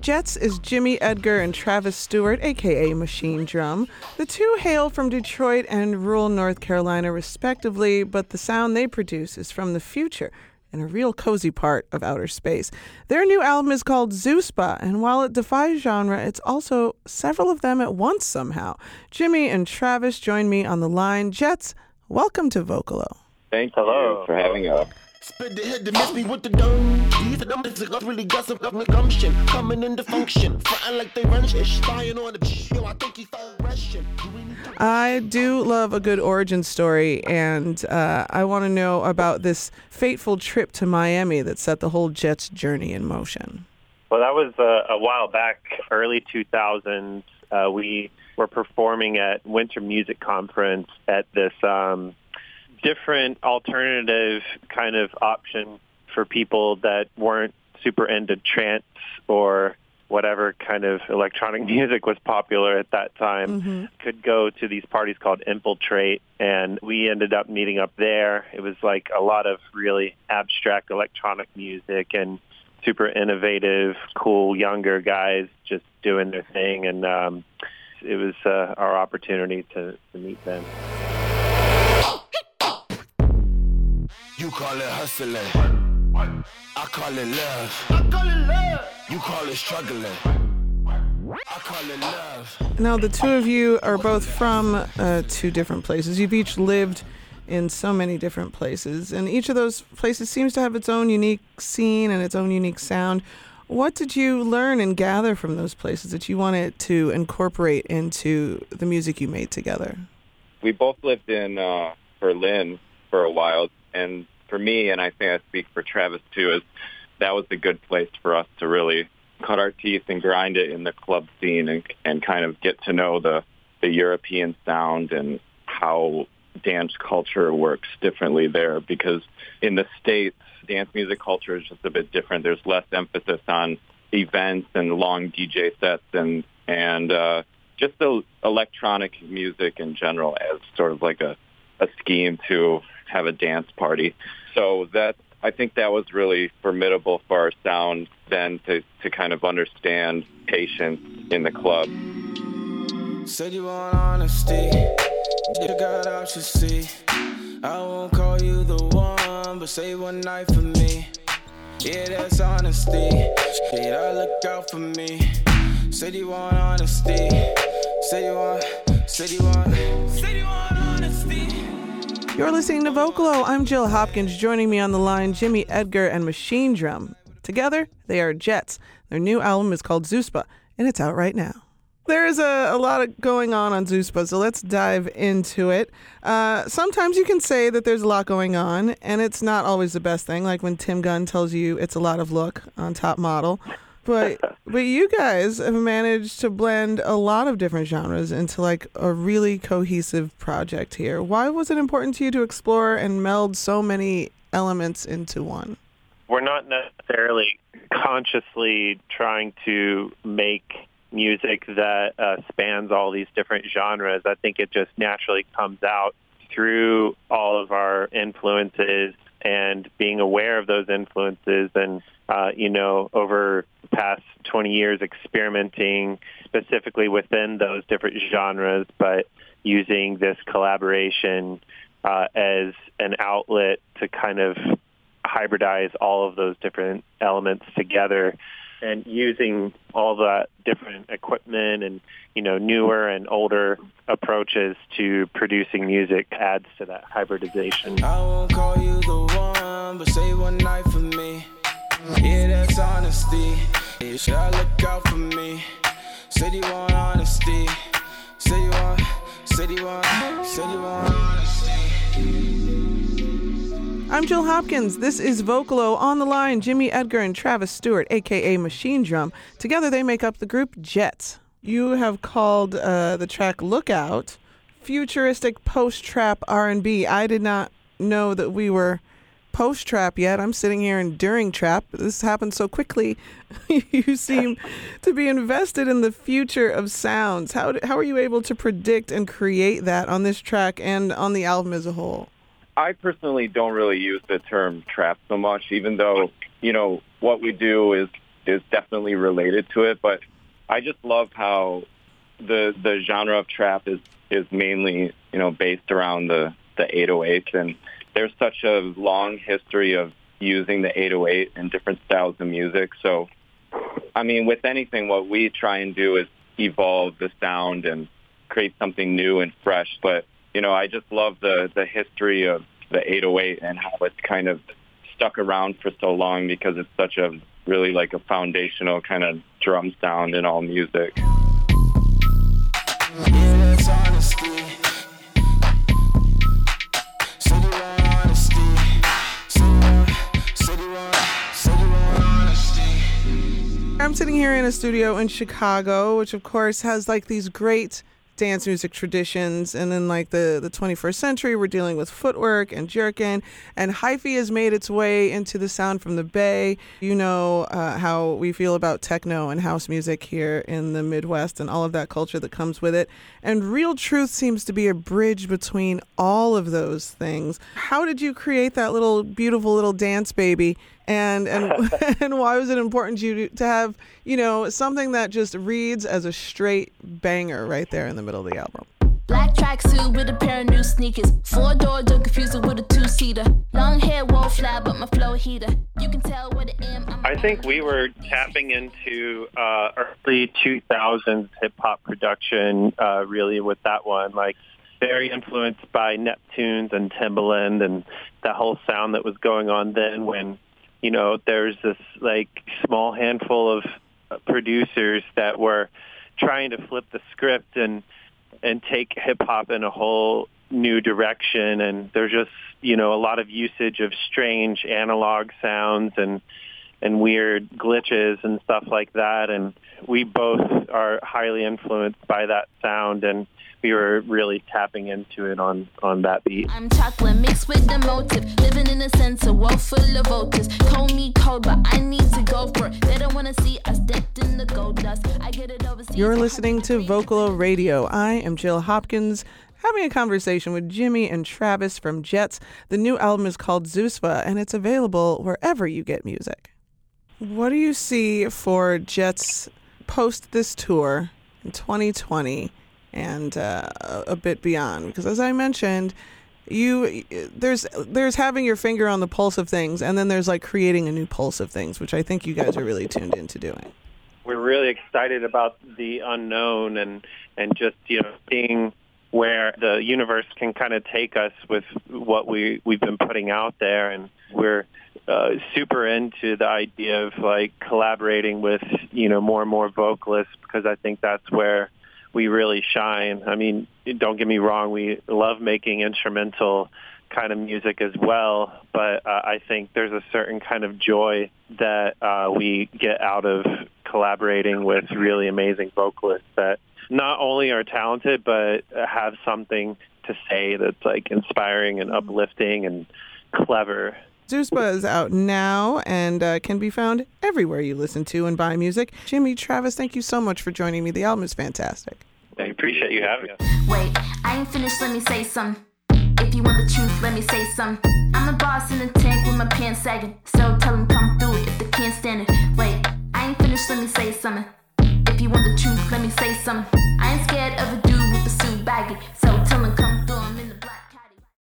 Jets is Jimmy Edgar and Travis Stewart, aka Machinedrum. The two hail from Detroit and rural North Carolina, respectively, but the sound they produce is from the future and a real cozy part of outer space. Their new album is called Zoospa, and while it defies genre, it's also several of them at once somehow. Jimmy and Travis join me on the line. Jets, welcome to Vocalo. Thank Hello. you for having us. Spit the head to miss me with the dome. These are them that really got some gumption. Coming into function. Frontin' like they run shit. Spying on the yo, I think he Russian. I do love a good origin story, and uh, I want to know about this fateful trip to Miami that set the whole Jets journey in motion. Well, that was uh, a while back, early 2000s. Uh, we were performing at Winter Music Conference at this um, different alternative kind of option for people that weren't super into trance or whatever kind of electronic music was popular at that time mm-hmm. could go to these parties called Infiltrate and we ended up meeting up there. It was like a lot of really abstract electronic music and super innovative, cool younger guys just doing their thing and um it was uh, our opportunity to, to meet them. You call it hustling. I call it love. I call it love. You call it struggling. I call it love. Now, the two of you are both from uh, two different places. You've each lived in so many different places, and each of those places seems to have its own unique scene and its own unique sound. What did you learn and gather from those places that you wanted to incorporate into the music you made together? We both lived in uh, Berlin for a while, and for me, and I think I speak for Travis too, is that was a good place for us to really cut our teeth and grind it in the club scene and, and kind of get to know the, the European sound and how dance culture works differently there because in the States, dance music culture is just a bit different. There's less emphasis on events and long DJ sets and, and, uh, just the electronic music in general as sort of like a, a scheme to have a dance party. So that I think that was really formidable for our sound then to, to kind of understand patience in the club. Said you want honesty, you got options, see. I won't call you the one, but say one night for me. Yeah, that's honesty. Look out for me. Said you want honesty. Said you want, said you want, said you want honesty. You're listening to Vocalo. I'm Jill Hopkins. Joining me on the line, Jimmy Edgar and Machinedrum. Together, they are Jets. Their new album is called Zoospa, and it's out right now. There is a, a lot of going on on Zoospa, so let's dive into it. Uh, sometimes you can say that there's a lot going on, and it's not always the best thing, like when Tim Gunn tells you it's a lot of look on Top Model. But but you guys have managed to blend a lot of different genres into like a really cohesive project here. Why was it important to you to explore and meld so many elements into one? We're not necessarily consciously trying to make music that uh, spans all these different genres. I think it just naturally comes out through all of our influences and being aware of those influences and uh, you know over past 20 years experimenting specifically within those different genres but using this collaboration uh, as an outlet to kind of hybridize all of those different elements together and using all that different equipment and you know newer and older approaches to producing music adds to that hybridization. You. Yeah, that's honesty. Yeah, should look out for me? Said you want honesty. Say you want, said you want, said you want honesty. I'm Jill Hopkins. This is Vocalo on the line. Jimmy Edgar and Travis Stewart, aka Machinedrum. Together they make up the group Jets. You have called uh, the track "Lookout" futuristic post-trap R&B. I did not know that we were post-trap yet. I'm sitting here in during trap. This happened so quickly. you seem to be invested in the future of sounds. How how are you able to predict and create that on this track and on the album as a whole? I personally don't really use the term trap so much, even though, you know, what we do is is definitely related to it. But I just love how the the genre of trap is is mainly you know based around the the 808 and there's such a long history of using the 808 in different styles of music. So, I mean, with anything, what we try and do is evolve the sound and create something new and fresh. But you know, I just love the the history of the 808 and how it's kind of stuck around for so long because it's such a really like a foundational kind of drum sound in all music. I'm sitting here in a studio in Chicago, which of course has like these great dance music traditions. And in like the, the 21st century, we're dealing with footwork and jerkin. And hyphy has made its way into the sound from the Bay. You know uh, how we feel about techno and house music here in the Midwest and all of that culture that comes with it. And Real Truth seems to be a bridge between all of those things. How did you create that little beautiful little dance baby and and and why was it important to you to have you know something that just reads as a straight banger right there in the middle of the album Black tracksuit with a pair of new sneakers. Four door, don't confuse it with a two seater. Long hair won't fly, but my flow heater. You can tell what I am. I'm I think we were tapping into uh, early 2000s hip hop production uh, really with that one. Like very influenced by Neptunes and Timbaland and that whole sound that was going on then when you know, there's this like small handful of uh, producers that were trying to flip the script and and take hip hop in a whole new direction and there's just, you know, a lot of usage of strange analog sounds and and weird glitches and stuff like that and we both are highly influenced by that sound and we were really tapping into it on on that beat. I'm chocolate mixed with the motive, living in a sense of world full of voters. Call me cold, but I need to go for it. They don't want to see us decked in the gold dust. I get it overseas. You're listening to Vocalo Radio. I am Jill Hopkins. Having a conversation with Jimmy and Travis from Jets. The new album is called Zoospa and it's available wherever you get music. What do you see for Jets post this tour in 2020? And uh, a bit beyond. Because as I mentioned, you there's there's having your finger on the pulse of things, and then there's like creating a new pulse of things, which I think you guys are really tuned into doing. We're really excited about the unknown and and just you know seeing where the universe can kind of take us with what we we've been putting out there, and we're uh, super into the idea of like collaborating with you know more and more vocalists because I think that's where we really shine. I mean, don't get me wrong, we love making instrumental kind of music as well, but uh, I think there's a certain kind of joy that uh, we get out of collaborating with really amazing vocalists that not only are talented but have something to say that's like inspiring and uplifting and clever. Zoospa is out now and uh, can be found everywhere you listen to and buy music. Jimmy Travis, thank you so much for joining me. The album is fantastic. I appreciate you having us. Wait, I ain't finished, let me say some. If you want the truth, let me say some. I'm a boss in the tank with my pants sagging. So tell them come through it if they can't stand it. Wait, I ain't finished, let me say something. If you want the truth, let me say some. I ain't scared of a dude with a suit baggy. So tell them